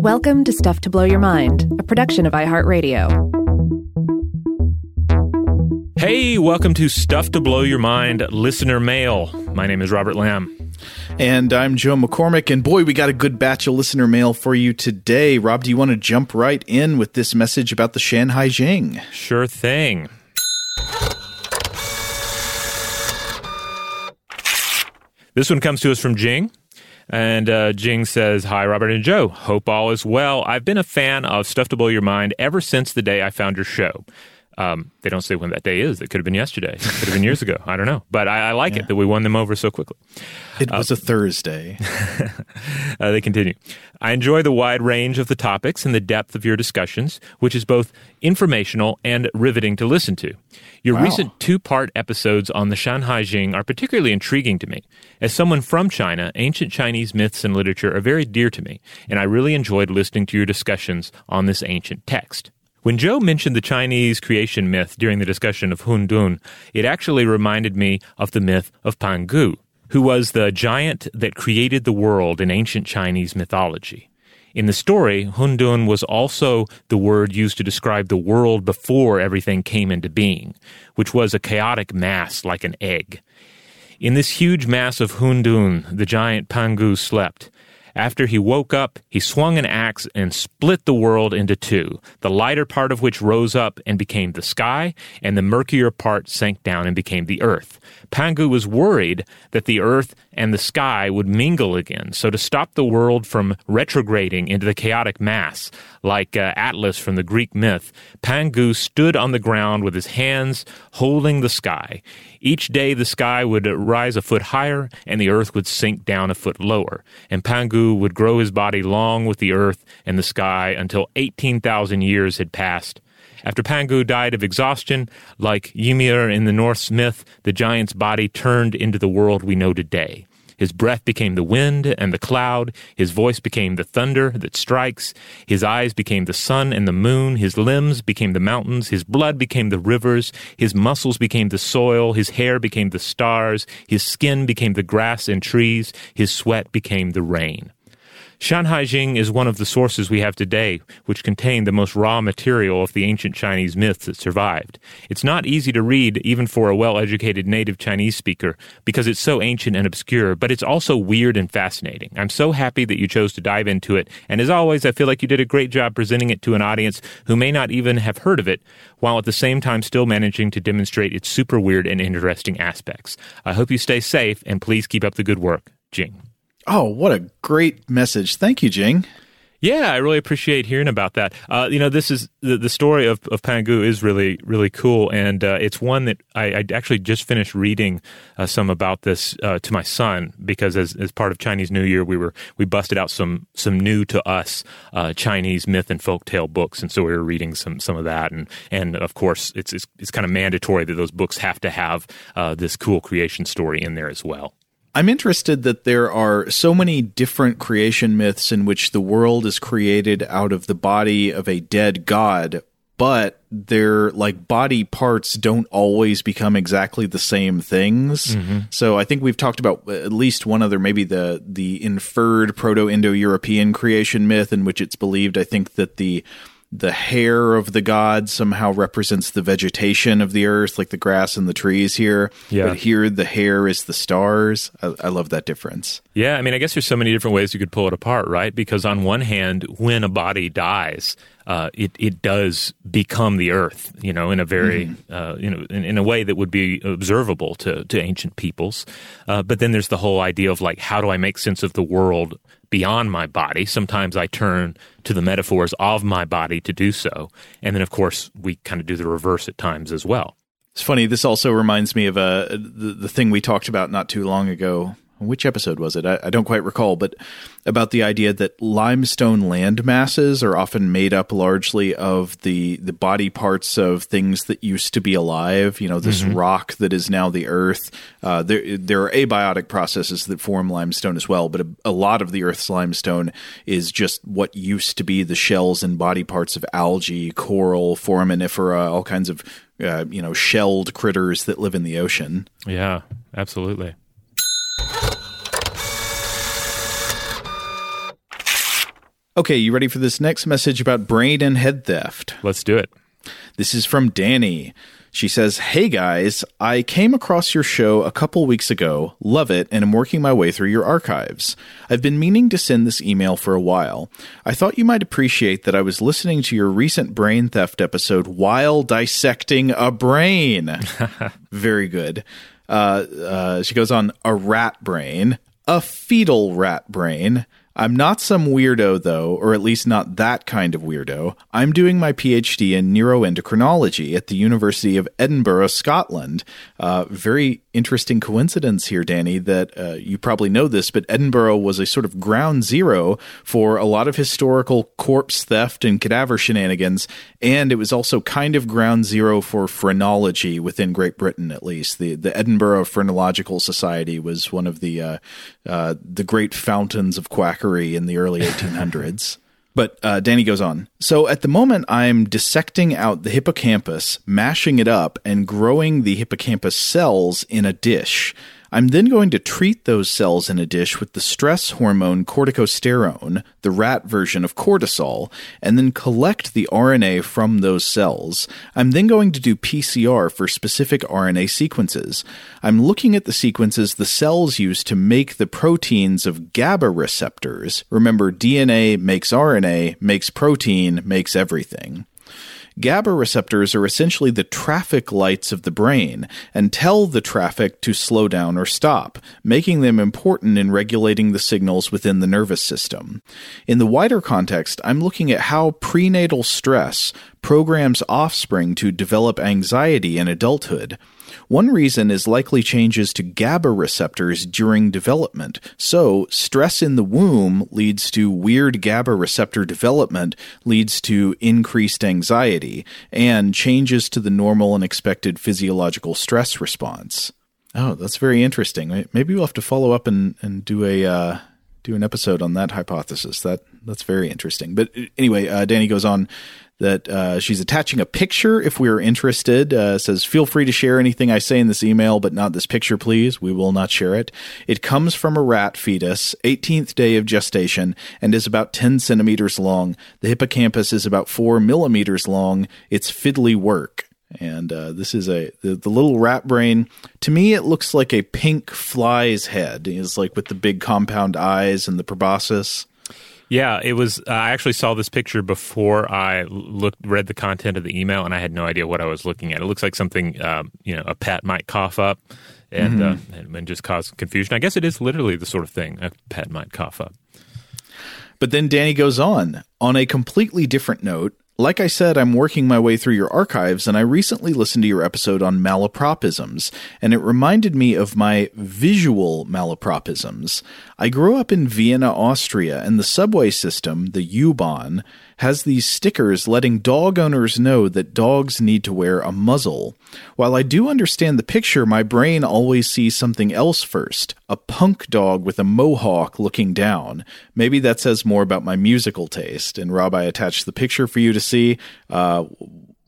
Welcome to Stuff to Blow Your Mind, a production of iHeartRadio. Hey, welcome to Stuff to Blow Your Mind listener mail. My name is Robert Lamb. And I'm Joe McCormick. And boy, we got a good batch of listener mail for you today. Rob, do you want to jump right in with this message about the Shanhai Jing? Sure thing. This one comes to us from Jing. And uh, Jing says, Hi, Robert and Joe. Hope all is well. I've been a fan of Stuff to Blow Your Mind ever since the day I found your show. Um, they don't say when that day is. It could have been yesterday. It could have been years ago. I don't know. But I, I like yeah. it that we won them over so quickly. It was uh, a Thursday. uh, they continue. I enjoy the wide range of the topics and the depth of your discussions, which is both informational and riveting to listen to. Your wow. recent two part episodes on the Shanhai Jing are particularly intriguing to me. As someone from China, ancient Chinese myths and literature are very dear to me, and I really enjoyed listening to your discussions on this ancient text. When Joe mentioned the Chinese creation myth during the discussion of Hun Dun, it actually reminded me of the myth of Pangu, who was the giant that created the world in ancient Chinese mythology. In the story, Hun Dun was also the word used to describe the world before everything came into being, which was a chaotic mass like an egg. In this huge mass of Hun Dun, the giant Pangu slept, after he woke up, he swung an axe and split the world into two, the lighter part of which rose up and became the sky, and the murkier part sank down and became the earth. Pangu was worried that the earth and the sky would mingle again, so to stop the world from retrograding into the chaotic mass, like uh, Atlas from the Greek myth, Pangu stood on the ground with his hands holding the sky. Each day the sky would rise a foot higher and the earth would sink down a foot lower, and Pangu would grow his body long with the earth and the sky until 18,000 years had passed. After Pangu died of exhaustion, like Ymir in the Norse myth, the giant's body turned into the world we know today. His breath became the wind and the cloud. His voice became the thunder that strikes. His eyes became the sun and the moon. His limbs became the mountains. His blood became the rivers. His muscles became the soil. His hair became the stars. His skin became the grass and trees. His sweat became the rain. Shanhai Jing is one of the sources we have today which contain the most raw material of the ancient Chinese myths that survived. It's not easy to read even for a well-educated native Chinese speaker because it's so ancient and obscure, but it's also weird and fascinating. I'm so happy that you chose to dive into it, and as always, I feel like you did a great job presenting it to an audience who may not even have heard of it, while at the same time still managing to demonstrate its super weird and interesting aspects. I hope you stay safe, and please keep up the good work. Jing. Oh, what a great message. Thank you, Jing. Yeah, I really appreciate hearing about that. Uh, you know, this is the, the story of, of Pangu is really, really cool. And uh, it's one that I, I, actually just finished reading uh, some about this uh, to my son because as, as part of Chinese New Year, we were, we busted out some, some new to us uh, Chinese myth and folktale books. And so we were reading some, some of that. And, and of course, it's, it's, it's kind of mandatory that those books have to have uh, this cool creation story in there as well. I'm interested that there are so many different creation myths in which the world is created out of the body of a dead god, but their like body parts don't always become exactly the same things. Mm-hmm. So I think we've talked about at least one other, maybe the the inferred Proto-Indo-European creation myth in which it's believed. I think that the the hair of the god somehow represents the vegetation of the earth, like the grass and the trees here. Yeah. But here, the hair is the stars. I, I, love that difference. Yeah. I mean, I guess there's so many different ways you could pull it apart, right? Because on one hand, when a body dies, uh, it it does become the earth, you know, in a very mm-hmm. uh, you know in, in, a way that would be observable to to ancient peoples. Uh, but then there's the whole idea of like, how do I make sense of the world beyond my body. Sometimes I turn to the metaphors of my body to do so. And then, of course, we kind of do the reverse at times as well. It's funny. This also reminds me of uh, the, the thing we talked about not too long ago which episode was it? I, I, don't quite recall, but about the idea that limestone land masses are often made up largely of the the body parts of things that used to be alive. You know, this mm-hmm. rock that is now the earth. Uh, there there are abiotic processes that form limestone as well, but a, a, lot of the Earth's limestone is just what used to be the shells and body parts of algae, coral, foraminifera, all kinds of uh, you know shelled critters that live in the ocean. Yeah, absolutely. Okay, you ready for this next message about brain and head theft? Let's do it. This is from Danny. She says, Hey guys, I came across your show a couple weeks ago, love it, and am working my way through your archives. I've been meaning to send this email for a while. I thought you might appreciate that I was listening to your recent brain theft episode while dissecting a brain. Very good. Uh, uh, she goes on, a rat brain, a fetal rat brain. I'm not some weirdo, though, or at least not that kind of weirdo. I'm doing my PhD in neuroendocrinology at the University of Edinburgh, Scotland. Uh, very interesting coincidence here, Danny, that uh, you probably know this, but Edinburgh was a sort of ground zero for a lot of historical corpse theft and cadaver shenanigans, and it was also kind of ground zero for phrenology within Great Britain, at least. The the Edinburgh Phrenological Society was one of the uh, uh, the great fountains of quackery in the early 1800s. But uh, Danny goes on. So at the moment, I'm dissecting out the hippocampus, mashing it up, and growing the hippocampus cells in a dish. I'm then going to treat those cells in a dish with the stress hormone corticosterone, the rat version of cortisol, and then collect the RNA from those cells. I'm then going to do PCR for specific RNA sequences. I'm looking at the sequences the cells use to make the proteins of GABA receptors. Remember, DNA makes RNA, makes protein, makes everything. GABA receptors are essentially the traffic lights of the brain and tell the traffic to slow down or stop, making them important in regulating the signals within the nervous system. In the wider context, I'm looking at how prenatal stress programs offspring to develop anxiety in adulthood. One reason is likely changes to GABA receptors during development. So, stress in the womb leads to weird GABA receptor development, leads to increased anxiety, and changes to the normal and expected physiological stress response. Oh, that's very interesting. Maybe we'll have to follow up and, and do a uh, do an episode on that hypothesis. That that's very interesting. But anyway, uh, Danny goes on that uh, she's attaching a picture if we are interested. Uh, says, feel free to share anything I say in this email, but not this picture, please. We will not share it. It comes from a rat fetus, 18th day of gestation, and is about 10 centimeters long. The hippocampus is about 4 millimeters long. It's fiddly work. And uh, this is a the, the, little rat brain. To me, it looks like a pink fly's head. It's like with the big compound eyes and the proboscis. Yeah, it was. Uh, I actually saw this picture before I looked, read the content of the email, and I had no idea what I was looking at. It looks like something um, you know a pet might cough up and, mm-hmm. uh, and, and just cause confusion. I guess it is literally the sort of thing a pet might cough up. But then Danny goes on on a completely different note. Like I said, I'm working my way through your archives, and I recently listened to your episode on malapropisms, and it reminded me of my visual malapropisms. I grew up in Vienna, Austria, and the subway system, the U-Bahn, has these stickers letting dog owners know that dogs need to wear a muzzle. While I do understand the picture, my brain always sees something else first a punk dog with a mohawk looking down. Maybe that says more about my musical taste. And Rob, I attached the picture for you to see. Uh,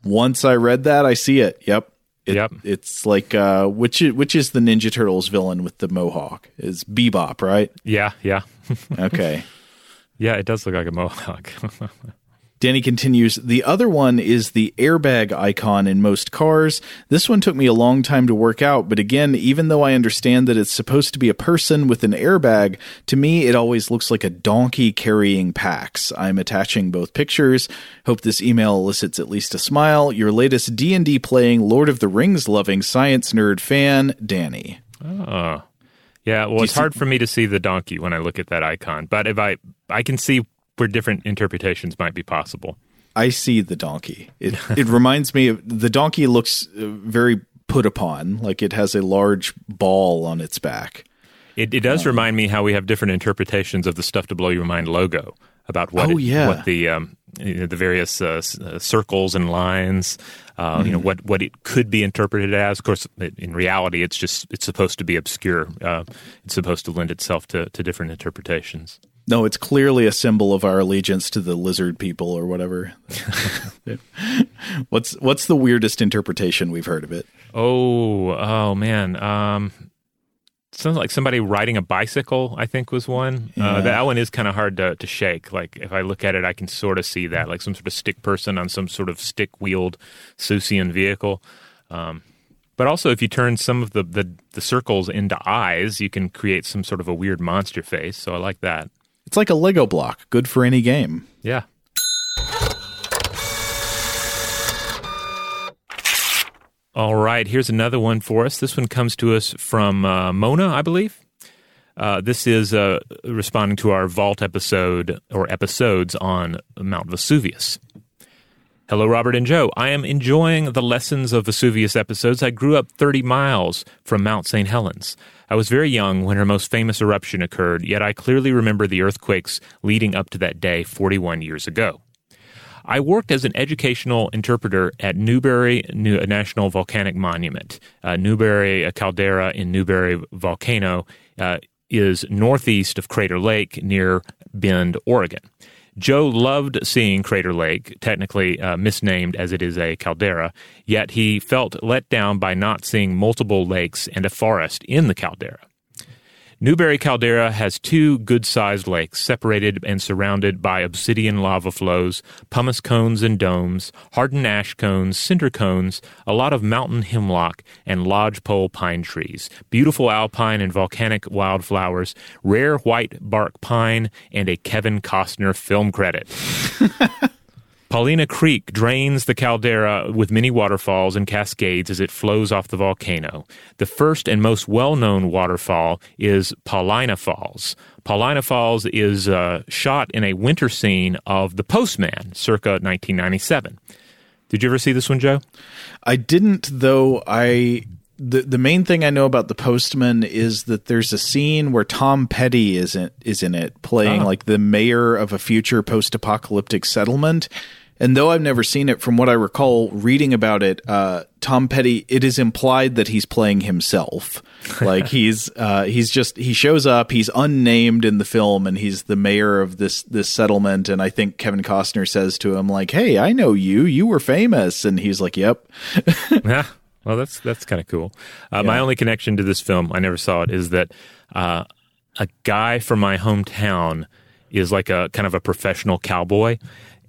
once I read that, I see it. Yep. It, yep. It's like uh, which is, which is the Ninja Turtles villain with the mohawk? Is Bebop, right? Yeah, yeah. okay. Yeah, it does look like a mohawk. Danny continues, the other one is the airbag icon in most cars. This one took me a long time to work out, but again, even though I understand that it's supposed to be a person with an airbag, to me it always looks like a donkey carrying packs. I'm attaching both pictures. Hope this email elicits at least a smile. Your latest D&D playing Lord of the Rings loving science nerd fan, Danny. Oh. Yeah, well, it's see- hard for me to see the donkey when I look at that icon, but if I I can see where different interpretations might be possible. I see the donkey. It it reminds me of the donkey looks uh, very put upon, like it has a large ball on its back. It, it does um, remind me how we have different interpretations of the "Stuff to Blow Your Mind" logo about what oh, it, yeah. what the um, you know, the various uh, uh, circles and lines, uh, mm-hmm. you know mm-hmm. what what it could be interpreted as. Of course, in reality, it's just it's supposed to be obscure. Uh, it's supposed to lend itself to to different interpretations. No, it's clearly a symbol of our allegiance to the lizard people or whatever. what's what's the weirdest interpretation we've heard of it? Oh, oh man. Um, sounds like somebody riding a bicycle. I think was one. Uh, that one is kind of hard to, to shake. Like if I look at it, I can sort of see that, like some sort of stick person on some sort of stick wheeled Seussian vehicle. Um, but also, if you turn some of the, the the circles into eyes, you can create some sort of a weird monster face. So I like that. It's like a Lego block, good for any game. Yeah. All right, here's another one for us. This one comes to us from uh, Mona, I believe. Uh, this is uh, responding to our Vault episode or episodes on Mount Vesuvius. Hello, Robert and Joe. I am enjoying the Lessons of Vesuvius episodes. I grew up 30 miles from Mount St. Helens. I was very young when her most famous eruption occurred, yet I clearly remember the earthquakes leading up to that day 41 years ago. I worked as an educational interpreter at Newberry National Volcanic Monument. Uh, Newberry caldera in Newberry Volcano uh, is northeast of Crater Lake near Bend, Oregon. Joe loved seeing Crater Lake, technically uh, misnamed as it is a caldera, yet he felt let down by not seeing multiple lakes and a forest in the caldera. Newberry Caldera has two good sized lakes separated and surrounded by obsidian lava flows, pumice cones and domes, hardened ash cones, cinder cones, a lot of mountain hemlock, and lodgepole pine trees, beautiful alpine and volcanic wildflowers, rare white bark pine, and a Kevin Costner film credit. Paulina Creek drains the caldera with many waterfalls and cascades as it flows off the volcano. The first and most well known waterfall is Paulina Falls. Paulina Falls is uh, shot in a winter scene of The Postman, circa 1997. Did you ever see this one, Joe? I didn't, though. I the the main thing I know about the Postman is that there's a scene where Tom Petty is in, is in it, playing Oh. like the mayor of a future post apocalyptic settlement. And though I've never seen it, from what I recall reading about it, uh, Tom Petty, it is implied that he's playing himself. Like he's uh, he's just he shows up, he's unnamed in the film, and he's the mayor of this this settlement. And I think Kevin Costner says to him like, "Hey, I know you. You were famous." And he's like, "Yep." Yeah. Well, that's that's kind of cool. Uh, My only connection to this film, I never saw it, is that uh, a guy from my hometown is like a kind of a professional cowboy,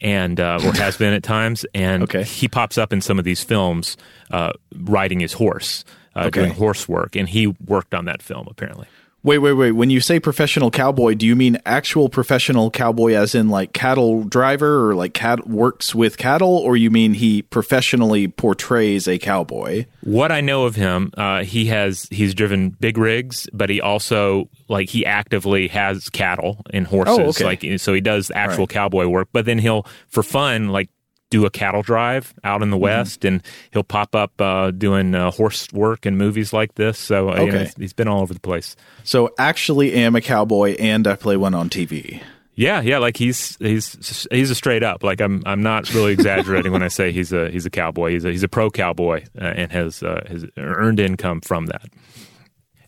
and uh, or has been at times, and Okay. he pops up in some of these films uh, riding his horse, uh, Okay. doing horse work, and he worked on that film apparently. Wait, wait, wait. When you say professional cowboy, do you mean actual professional cowboy as in like cattle driver or like cat works with cattle or you mean he professionally portrays a cowboy? What I know of him, uh, he has he's driven big rigs, but he also like he actively has cattle and horses. Oh, okay. Like so, he does actual Right. cowboy work. But then he'll for fun like do a cattle drive out in the Mm-hmm. west, and he'll pop up uh, doing uh, horse work in movies like this. So uh, you know, he's- he's been all over the place. So actually am a cowboy and I play one on TV. Yeah, yeah, like he's he's he's a straight up. Like I'm I'm not really exaggerating when I say he's a he's a cowboy. He's a he's a pro cowboy uh, and has uh, has earned income from that.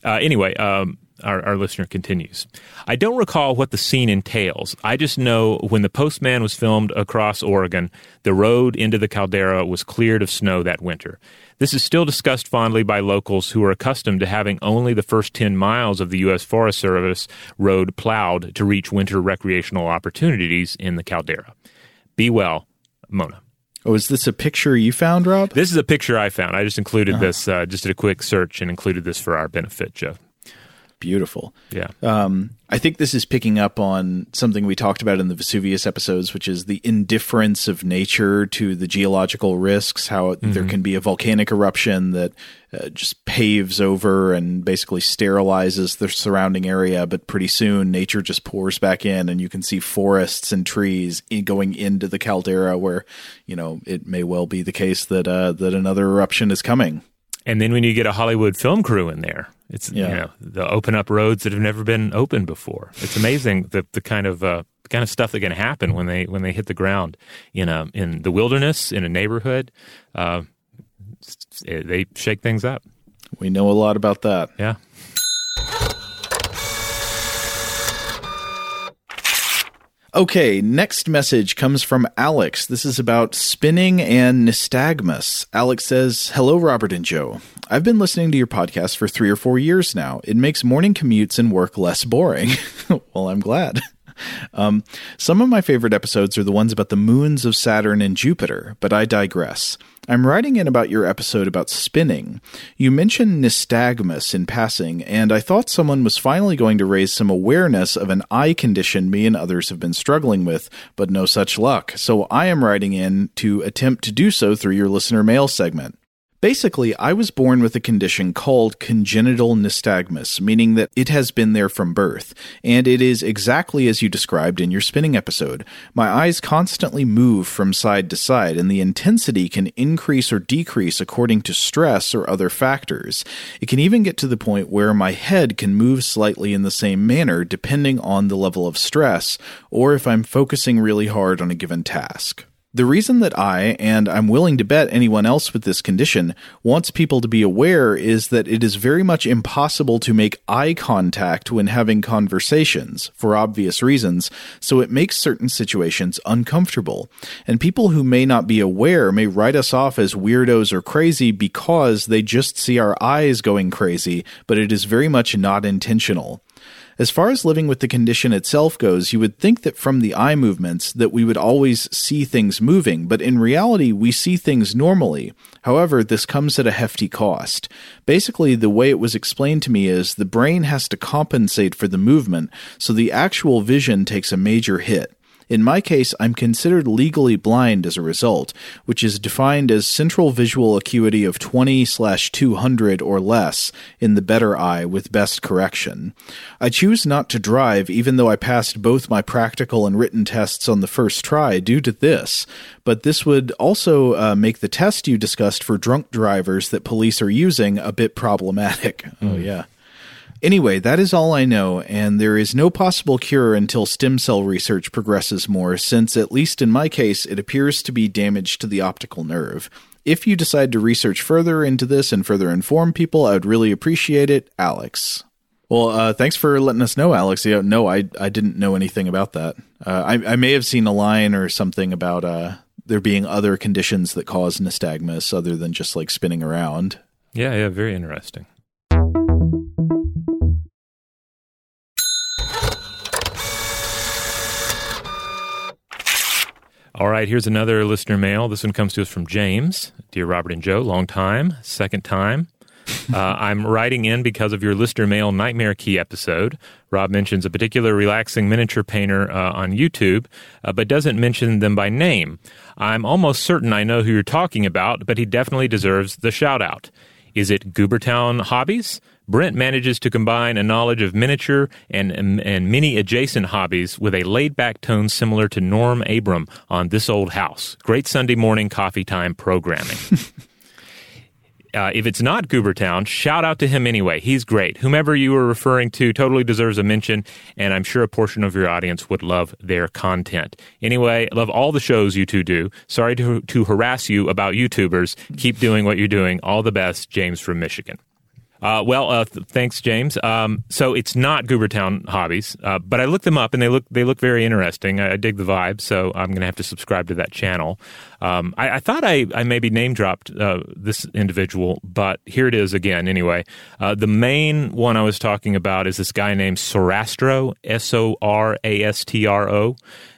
Uh, anyway, um, our, our listener continues. I don't recall what the scene entails. I just know when the Postman was filmed across Oregon, the road into the caldera was cleared of snow that winter. This is still discussed fondly by locals who are accustomed to having only the first 10 miles of the U.S. Forest Service road plowed to reach winter recreational opportunities in the caldera. Be well, Mona. Oh, is this a picture you found, Rob? This is a picture I found. I just included this, uh, just did a quick search and included this for our benefit, Joe. Beautiful. Yeah. Um, I think this is picking up on something we talked about in the Vesuvius episodes, which is the indifference of nature to the geological risks. How there can be a volcanic eruption that uh, just paves over and basically sterilizes the surrounding area, but pretty soon nature just pours back in, and you can see forests and trees in, going into the caldera, where you know it may well be the case that uh, that another eruption is coming. And then when you get a Hollywood film crew in there, it's Yeah. you know they'll open up roads that have never been opened before. It's amazing the the kind of uh, the kind of stuff that can happen when they when they hit the ground in a in the wilderness in a neighborhood. Uh, they shake things up. We know a lot about that. Okay, next message comes from Alex. This is about spinning and nystagmus. Alex says, Hello, Robert and Joe. I've been listening to your podcast for three or four years now. It makes morning commutes and work less boring. well, I'm glad. Um, some of my favorite episodes are the ones about the moons of Saturn and Jupiter, but I digress. I'm writing in about your episode about spinning. You mentioned nystagmus in passing, and I thought someone was finally going to raise some awareness of an eye condition me and others have been struggling with, but no such luck. So I am writing in to attempt to do so through your listener mail segment. Basically, I was born with a condition called congenital nystagmus, meaning that it has been there from birth, and it is exactly as you described in your spinning episode. My eyes constantly move from side to side, and the intensity can increase or decrease according to stress or other factors. It can even get to the point where my head can move slightly in the same manner depending on the level of stress, or if I'm focusing really hard on a given task. The reason that I, and I'm willing to bet anyone else with this condition, wants people to be aware is that it is very much impossible to make eye contact when having conversations, for obvious reasons, so it makes certain situations uncomfortable. And people who may not be aware may write us off as weirdos or crazy because they just see our eyes going crazy, but it is very much not intentional. As far as living with the condition itself goes, you would think that from the eye movements that we would always see things moving, but in reality we see things normally. However, this comes at a hefty cost. Basically, the way it was explained to me is the brain has to compensate for the movement, so the actual vision takes a major hit. In my case, I'm considered legally blind as a result, which is defined as central visual acuity of 20 200 or less in the better eye with best correction. I choose not to drive even though I passed both my practical and written tests on the first try due to this, but this would also uh, make the test you discussed for drunk drivers that police are using a bit problematic. Mm. Oh, yeah. Anyway, that is all I know, and there is no possible cure until stem cell research progresses more, since, at least in my case, it appears to be damage to the optical nerve. If you decide to research further into this and further inform people, I would really appreciate it. Alex. Well, uh, thanks for letting us know, Alex. Yeah, no, I I didn't know anything about that. Uh, I I may have seen a line or something about uh, there being other conditions that cause nystagmus other than just like spinning around. Yeah, yeah, very interesting. All right, here's another listener mail. This one comes to us from James. Dear Robert and Joe, long time, second time. uh, I'm writing in because of your listener mail Nightmare Key episode. Rob mentions a particular relaxing miniature painter uh, on YouTube, uh, but doesn't mention them by name. I'm almost certain I know who you're talking about, but he definitely deserves the shout out. Is it Goobertown Hobbies? Brent manages to combine a knowledge of miniature and, and many adjacent hobbies with a laid back tone similar to Norm Abram on This Old House. Great Sunday morning coffee time programming. Uh, if it's not Goobertown, shout out to him anyway. He's great. Whomever you were referring to totally deserves a mention, and I'm sure a portion of your audience would love their content. Anyway, love all the shows you two do. Sorry to, to harass you about YouTubers. Keep doing what you're doing. All the best, James from Michigan. Uh, well, uh, th- thanks, James. Um, so it's not Goobertown hobbies, uh, but I looked them up and they look they look very interesting. I, I dig the vibe, so I'm going to have to subscribe to that channel. Um, I, I, thought I, I maybe name dropped uh, this individual, but here it is again. Anyway, uh, the main one I was talking about is this guy named Sorastro, S O R A S T R O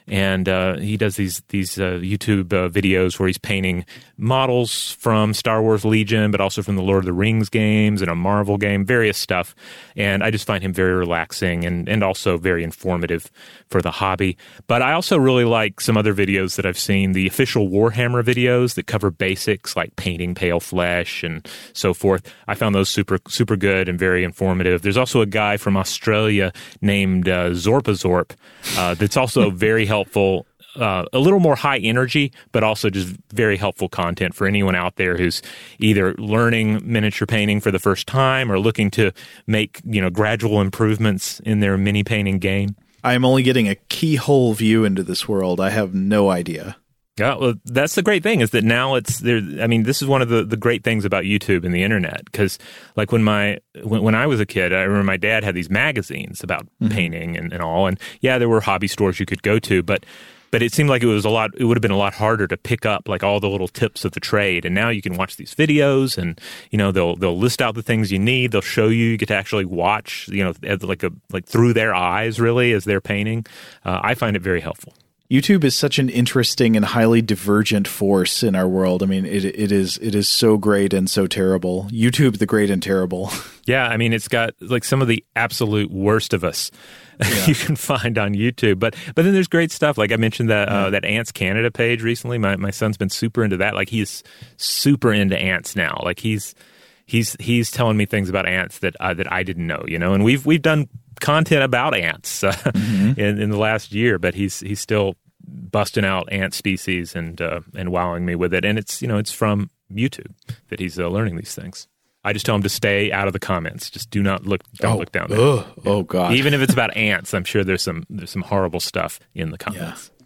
and uh, he does these these uh, YouTube uh, videos where he's painting models from Star Wars Legion, but also from the Lord of the Rings games and a Marvel game, various stuff. And I just find him very relaxing and and also very informative for the hobby. But I also really like some other videos that I've seen, the official Warhammer videos that cover basics like painting pale flesh and so forth. I found those super super good and very informative. There's also a guy from Australia named uh, Zorpazorp uh, that's also very helpful helpful uh, a little more high energy, but also just very helpful content for anyone out there who's either learning miniature painting for the first time or looking to make you know gradual improvements in their mini painting game. I am only getting a keyhole view into this world. I have no idea. Yeah, well, that's the great thing is that now it's there. I mean, this is one of the, the great things about YouTube and the internet because, like, when my when, when I was a kid, I remember my dad had these magazines about mm-hmm. painting and, and all, and yeah, there were hobby stores you could go to, but but it seemed like it was a lot it would have been a lot harder to pick up like all the little tips of the trade and now you can watch these videos and you know they'll they'll list out the things you need they'll show you you get to actually watch you know like a like through their eyes really as they're painting uh, i find it very helpful YouTube is such an interesting and highly divergent force in our world. I mean, it it is it is so great and so terrible. YouTube, the great and terrible. Yeah, I mean, it's got like some of the absolute worst of us. Yeah. you can find on YouTube. But but then there's great stuff. Like I mentioned that uh, that Ants Canada page recently. My my son's been super into that. Like he's super into ants now. Like he's he's he's telling me things about ants that uh, that I didn't know. You know, and we've we've done content about ants uh, mm-hmm. in, in the last year, but he's he's still busting out ant species and uh, and wowing me with it. And it's you know it's from YouTube that he's uh, learning these things. I just tell him to stay out of the comments. Just do not look. Don't oh, look down there. Ugh, yeah. Oh god. Even if it's about ants, I'm sure there's some there's some horrible stuff in the comments. Yeah.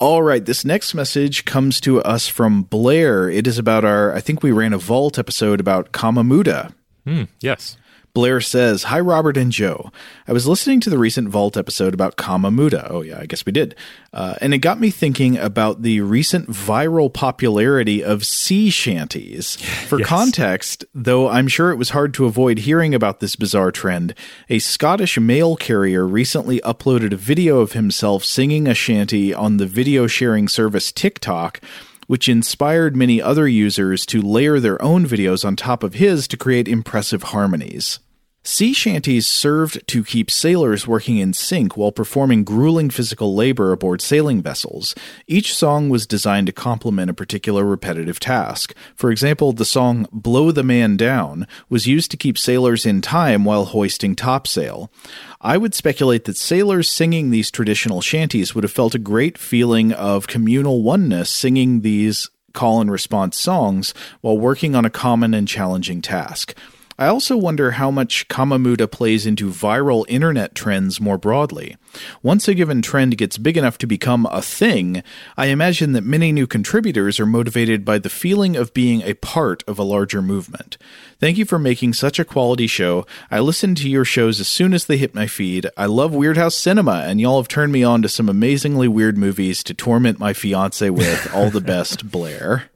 All right, this next message comes to us from Blair. It is about our, I think we ran a Vault episode about Kamamuda. Mm, yes. Blair says, Hi, Robert and Joe. I was listening to the recent Vault episode about Kamamuda. Oh, yeah, I guess we did. Uh, and it got me thinking about the recent viral popularity of sea shanties. For yes. context, though I'm sure it was hard to avoid hearing about this bizarre trend, a Scottish mail carrier recently uploaded a video of himself singing a shanty on the video sharing service TikTok which inspired many other users to layer their own videos on top of his to create impressive harmonies. Sea shanties served to keep sailors working in sync while performing grueling physical labor aboard sailing vessels. Each song was designed to complement a particular repetitive task. For example, the song Blow the Man Down was used to keep sailors in time while hoisting topsail. I would speculate that sailors singing these traditional shanties would have felt a great feeling of communal oneness singing these call and response songs while working on a common and challenging task. I also wonder how much Kamamuda plays into viral internet trends more broadly. Once a given trend gets big enough to become a thing, I imagine that many new contributors are motivated by the feeling of being a part of a larger movement. Thank you for making such a quality show. I listen to your shows as soon as they hit my feed. I love Weirdhouse Cinema, and y'all have turned me on to some amazingly weird movies to torment my fiance with. All the best, Blair.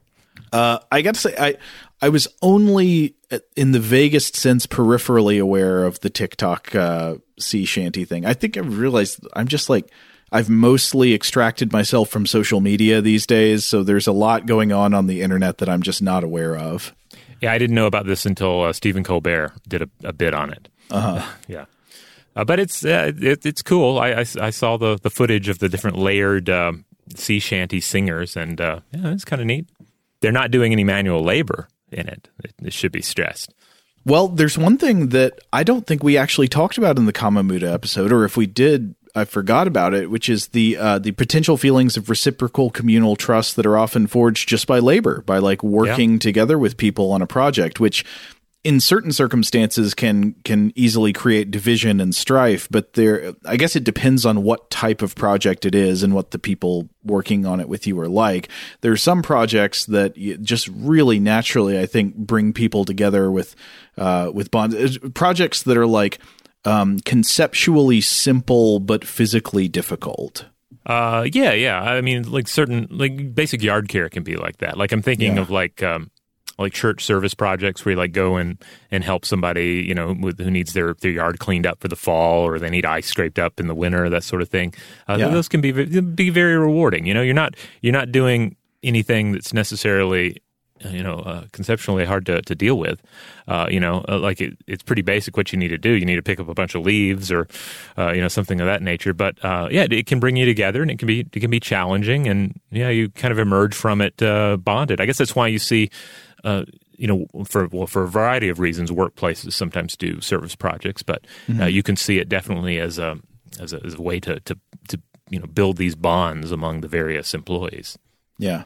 Uh, I got to say, I I was only in the vaguest sense peripherally aware of the TikTok uh, sea shanty thing. I think I realized I'm just like I've mostly extracted myself from social media these days, so there's a lot going on on the internet that I'm just not aware of. Yeah, I didn't know about this until uh, Stephen Colbert did a, a bit on it. Uh-huh. yeah. Uh, but it's uh, it, it's cool. I, I, I, saw the, the footage of the different layered um, sea shanty singers, and uh, yeah, it's kind of neat. They're not doing any manual labor, in it. It, it should be stressed. Well, there's one thing that I don't think we actually talked about in the Kamamuda episode, or if we did, I forgot about it, which is the uh, the potential feelings of reciprocal communal trust that are often forged just by labor, by like working yeah. together with people on a project, which in certain circumstances can can easily create division and strife but there i guess it depends on what type of project it is and what the people working on it with you are like there are some projects that just really naturally i think bring people together with uh, with bonds projects that are like um, conceptually simple but physically difficult uh, yeah, yeah. I mean, like certain, like basic yard care can be like that. Like I'm thinking yeah. of like, um, like church service projects where you like go and and help somebody you know with, who needs their their yard cleaned up for the fall or they need ice scraped up in the winter that sort of thing. Uh, yeah. those can be be very rewarding. You know you're not you're not doing anything that's necessarily you know uh, conceptually hard to, to deal with. Uh, you know uh, like it, it's pretty basic what you need to do. You need to pick up a bunch of leaves or uh, you know something of that nature. But uh, yeah it can bring you together and it can be it can be challenging and yeah you kind of emerge from it uh, bonded. I guess that's why you see uh, you know, for well, for a variety of reasons, workplaces sometimes do service projects, but uh, mm-hmm. uh, you can see it definitely as a as a, as a way to, to to you know build these bonds among the various employees. Yeah.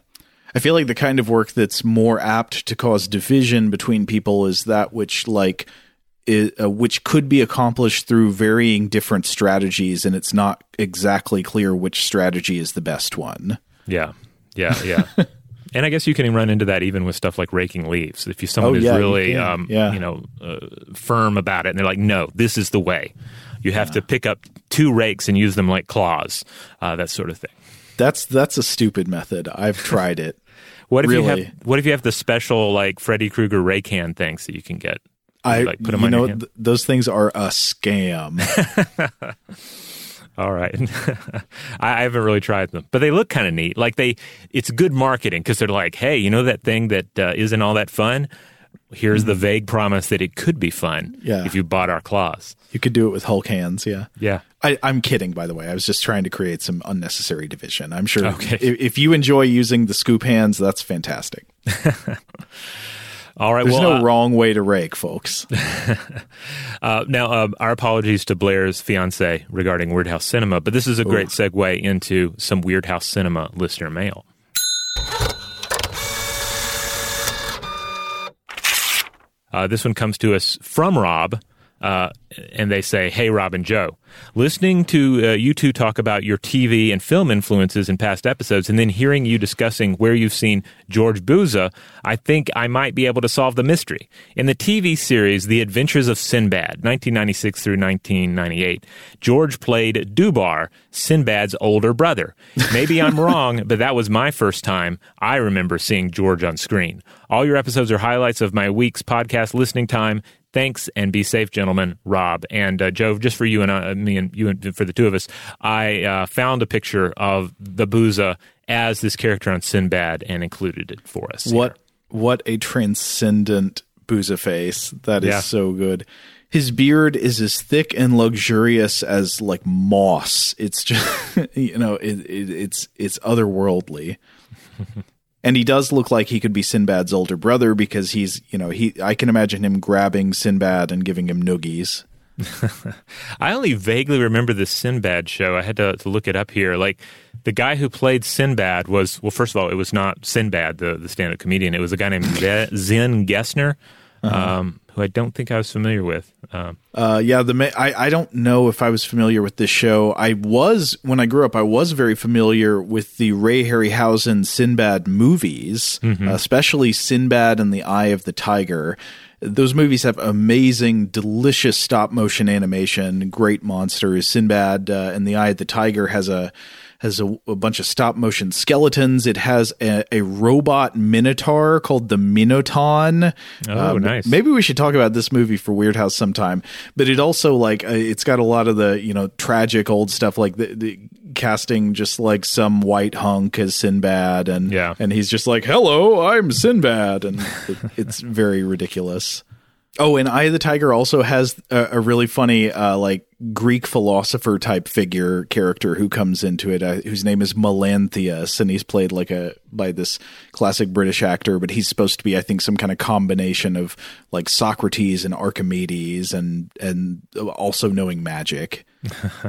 I feel like the kind of work that's more apt to cause division between people is that which like i- uh, which could be accomplished through varying different strategies, and it's not exactly clear which strategy is the best one. Yeah, yeah, yeah. and I guess you can run into that even with stuff like raking leaves. If you someone Oh, yeah, you really, can. um, Yeah. you know, uh, firm about it, and they're like, "No, this is the way." You have to pick up two rakes and use them like claws, uh, that sort of thing. That's that's a stupid method. I've tried it. What if you have? What if you have the special like Freddy Krueger rake hand things that you can get? I like put them you on know your hand? th- those things are a scam. All right, I, haven't really tried them, but they look kind of neat. Like they, it's good marketing because they're like, hey, you know that thing that uh, not all that fun. Here's the vague promise that it could be fun Mm-hmm. Yeah. if you bought our claws. you could do it with Hulk hands. Yeah. Yeah. I, I'm kidding, by the way. I was just trying to create some unnecessary division. I'm sure Okay. if, if you enjoy using the scoop hands, that's fantastic. All right. There's well, no uh, wrong way to rake, folks. Uh, now, uh, our apologies to Blair's fiance regarding Weird House Cinema, but this is a great segue into some Weird House Cinema listener mail. Uh, this one comes to us from Rob, uh, and they say, Hey, Rob and Joe, listening to uh, you two talk about your TV and film influences in past episodes, and then hearing you discussing where you've seen George Buza, I think I might be able to solve the mystery. In the TV series The Adventures of Sinbad, 1996 through 1998, George played Dubar, Sinbad's older brother. Maybe I'm wrong, but that was my first time I remember seeing George on screen. All your episodes are highlights of my week's podcast listening time. Thanks and be safe, gentlemen. Rob and uh, Joe, just for you and uh, me and you and for the two of us, I uh, found a picture of the Buza as this character on Sinbad and included it for us. What what a transcendent Buza face. That is Yeah. so good. His beard is as thick and luxurious as like moss. It's just you know, it, it, it's it's otherworldly. and he does look like he could be Sinbad's older brother because he's, you know, he I can imagine him grabbing Sinbad and giving him noogies. I only vaguely remember the Sinbad show. I had to, to look it up here. Like the guy who played Sinbad was well. First of all, it was not Sinbad, the the stand up comedian. It was a guy named Zen Gesner, um, who I don't think I was familiar with. Um, Uh, yeah, the ma- I I don't know if I was familiar with this show. I was when I grew up. I was very familiar with the Ray Harryhausen Sinbad movies, especially Sinbad and the Eye of the Tiger. Those movies have amazing, delicious stop motion animation, great monsters. Sinbad uh, and the Eye of the Tiger has a has a, a bunch of stop motion skeletons. It has a, a robot minotaur called the Minotaur. Oh, nice. Maybe we should talk about this movie for Weird House sometime. But it also like uh, it's got a lot of the you know tragic old stuff like the, the casting just like some white hunk as Sinbad and Yeah. and he's just like hello I'm Sinbad and it, it's very ridiculous. Oh, and Eye of the Tiger also has a, a really funny, uh, like Greek philosopher type figure character who comes into it, uh, whose name is Melanthius, and he's played like a by this classic British actor, but he's supposed to be, I think, some kind of combination of like Socrates and Archimedes, and and also knowing magic.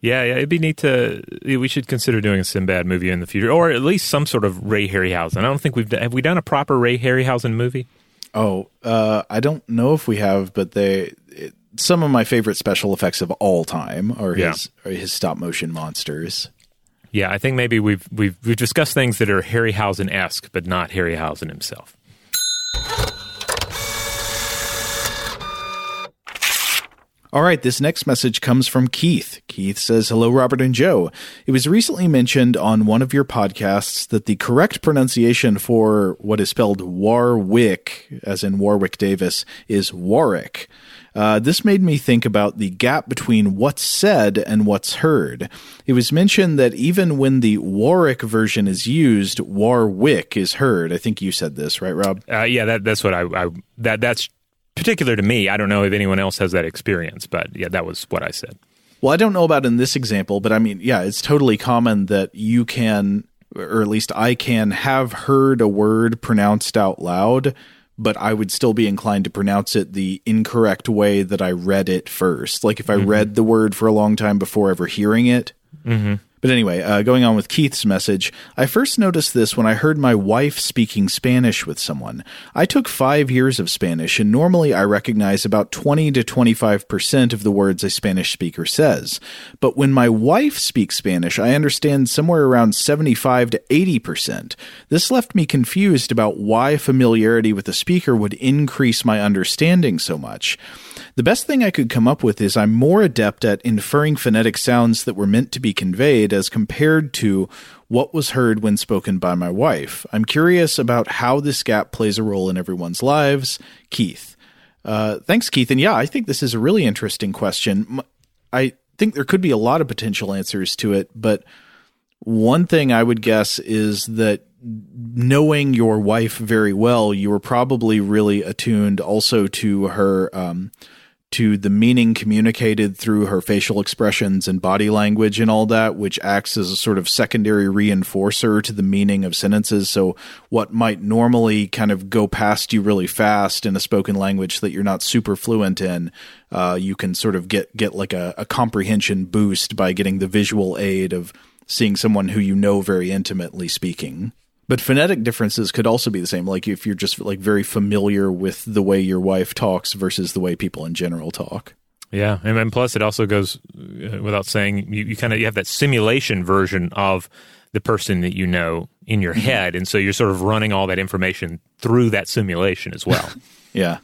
yeah, yeah, it'd be neat to. We should consider doing a Sinbad movie in the future, or at least some sort of Ray Harryhausen. I don't think we've have we done a proper Ray Harryhausen movie. Oh, uh, I don't know if we have, but they. It, some of my favorite special effects of all time are Yeah. his are his stop motion monsters. Yeah, I think maybe we've we've we've discussed things that are Harryhausen esque, but not Harryhausen himself. All right, this next message comes from Keith. Keith says, Hello, Robert and Joe. It was recently mentioned on one of your podcasts that the correct pronunciation for what is spelled Warwick, as in Warwick Davis, is Warwick. Uh, this made me think about the gap between what's said and what's heard. It was mentioned that even when the Warwick version is used, Warwick is heard. I think you said this, right, Rob? Uh, yeah, that that's what I, I that that's particular to me. I don't know if anyone else has that experience, but yeah, that was what I said. Well, I don't know about in this example, but I mean, yeah, it's totally common that you can, or at least I can, have heard a word pronounced out loud, but I would still be inclined to pronounce it the incorrect way that I read it first. Like if I mm-hmm. read the word for a long time before ever hearing it. Mm-hmm. But anyway, uh, going on with Keith's message, I first noticed this when I heard my wife speaking Spanish with someone. I took five years of Spanish, and normally I recognize about 20 to 25% of the words a Spanish speaker says. But when my wife speaks Spanish, I understand somewhere around 75 to 80%. This left me confused about why familiarity with the speaker would increase my understanding so much. The best thing I could come up with is I'm more adept at inferring phonetic sounds that were meant to be conveyed as compared to what was heard when spoken by my wife. I'm curious about how this gap plays a role in everyone's lives. Keith. Uh, thanks, Keith. And yeah, I think this is a really interesting question. I think there could be a lot of potential answers to it, but one thing I would guess is that knowing your wife very well, you were probably really attuned also to her um, to the meaning communicated through her facial expressions and body language and all that, which acts as a sort of secondary reinforcer to the meaning of sentences. So, what might normally kind of go past you really fast in a spoken language that you're not super fluent in, uh, you can sort of get get like a, a comprehension boost by getting the visual aid of seeing someone who you know very intimately speaking. But phonetic differences could also be the same. Like if you're just like very familiar with the way your wife talks versus the way people in general talk. Yeah, and, and plus it also goes uh, without saying you, you kind of you have that simulation version of the person that you know in your mm-hmm. head, and so you're sort of running all that information through that simulation as well. yeah.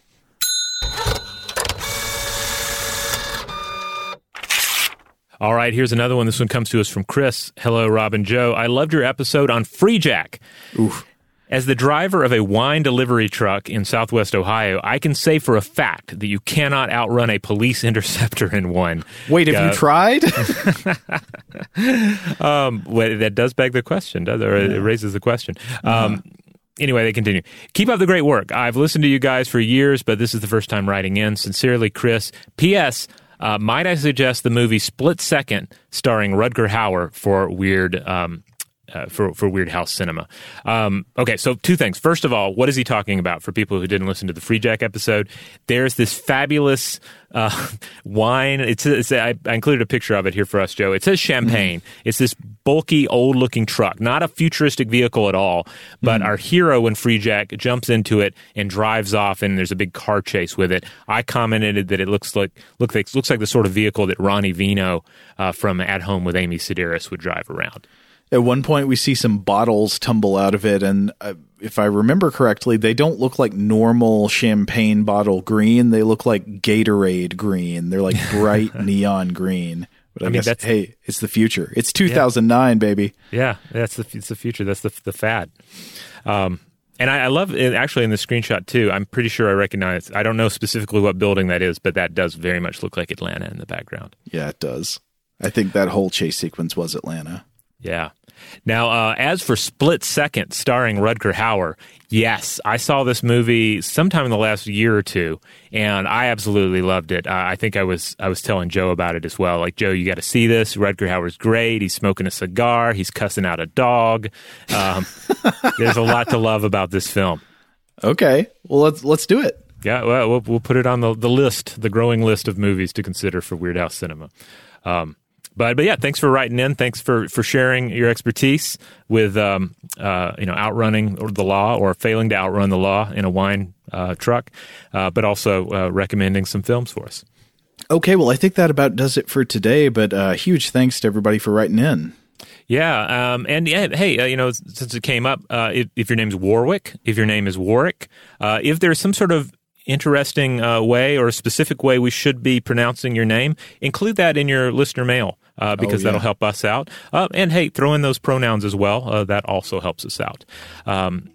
All right, here's another one. This one comes to us from Chris. Hello, Rob and Joe. I loved your episode on Freejack. Oof. As the driver of a wine delivery truck in southwest Ohio, I can say for a fact that you cannot outrun a police interceptor in one. Wait, have uh, you tried? um, well, that does beg the question, does it? Or yeah. it raises the question. Um, uh-huh anyway, they continue. Keep up the great work. I've listened to you guys for years, but this is the first time writing in. Sincerely, Chris. P.S. Uh, might I suggest the movie Split Second, starring Rutger Hauer for weird um, uh, for for Weirdhouse Cinema. Um, okay, so two things. First of all, what is he talking about? For people who didn't listen to the Freejack episode, there's this fabulous uh, wine. It's, it's I, I, included a picture of it here for us, Joe. It says champagne. Mm-hmm. It's this bulky, old-looking truck, not a futuristic vehicle at all. But mm-hmm. our hero in Freejack jumps into it and drives off, and there's a big car chase with it. I commented that it looks like looks like looks like the sort of vehicle that Ronnie Vino uh, from At Home with Amy Sedaris would drive around. At one point, we see some bottles tumble out of it, and uh, if I remember correctly, they don't look like normal champagne bottle green. They look like Gatorade green. They're like bright neon green. But I, I mean, guess, that's, hey, it's the future. It's 2009, yeah. baby. Yeah, that's the it's the future. That's the the fad. Um, and I, I, love it actually in the screenshot too. I'm pretty sure I recognize. I don't know specifically what building that is, but that does very much look like Atlanta in the background. Yeah, it does. I think that whole chase sequence was Atlanta. Yeah. Now, uh, as for Split Second, starring Rutger Hauer, yes, I saw this movie sometime in the last year or two, and I absolutely loved it. Uh, I think I was I was telling Joe about it as well. Like Joe, you got to see this. Rutger Hauer's great. He's smoking a cigar. He's cussing out a dog. Um, there's a lot to love about this film. Okay, well let's let's do it. Yeah, well, we'll, we'll put it on the the list, the growing list of movies to consider for Weirdhouse Cinema. Um, but but yeah, thanks for writing in. Thanks for for sharing your expertise with um, uh, you know outrunning the law or failing to outrun the law in a wine uh, truck, uh, but also uh, recommending some films for us. Okay, well, I think that about does it for today. But uh, huge thanks to everybody for writing in. Yeah, um, and yeah, hey, uh, you know, since it came up, uh, if, if, your name's Warwick, if your name is Warwick, uh, if there's some sort of interesting uh, way or a specific way we should be pronouncing your name, include that in your listener mail uh, because oh, yeah. that'll help us out. Uh, and hey, throw in those pronouns as well. Uh, that also helps us out. Um,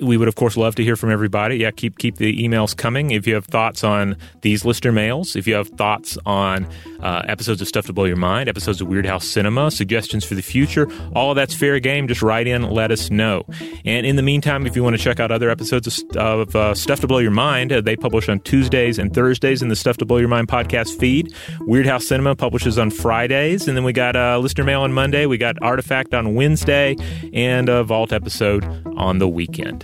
we would of course love to hear from everybody. Yeah, keep keep the emails coming. If you have thoughts on these listener mails, if you have thoughts on uh, episodes of Stuff to Blow Your Mind, episodes of Weirdhouse Cinema, suggestions for the future, all of that's fair game. Just write in, let us know. And in the meantime, if you want to check out other episodes of, of uh, Stuff to Blow Your Mind, uh, they publish on Tuesdays and Thursdays in the Stuff to Blow Your Mind podcast feed. Weirdhouse Cinema publishes on Fridays, and then we got uh, listener mail on Monday. We got Artifact on Wednesday, and a Vault episode on the weekend.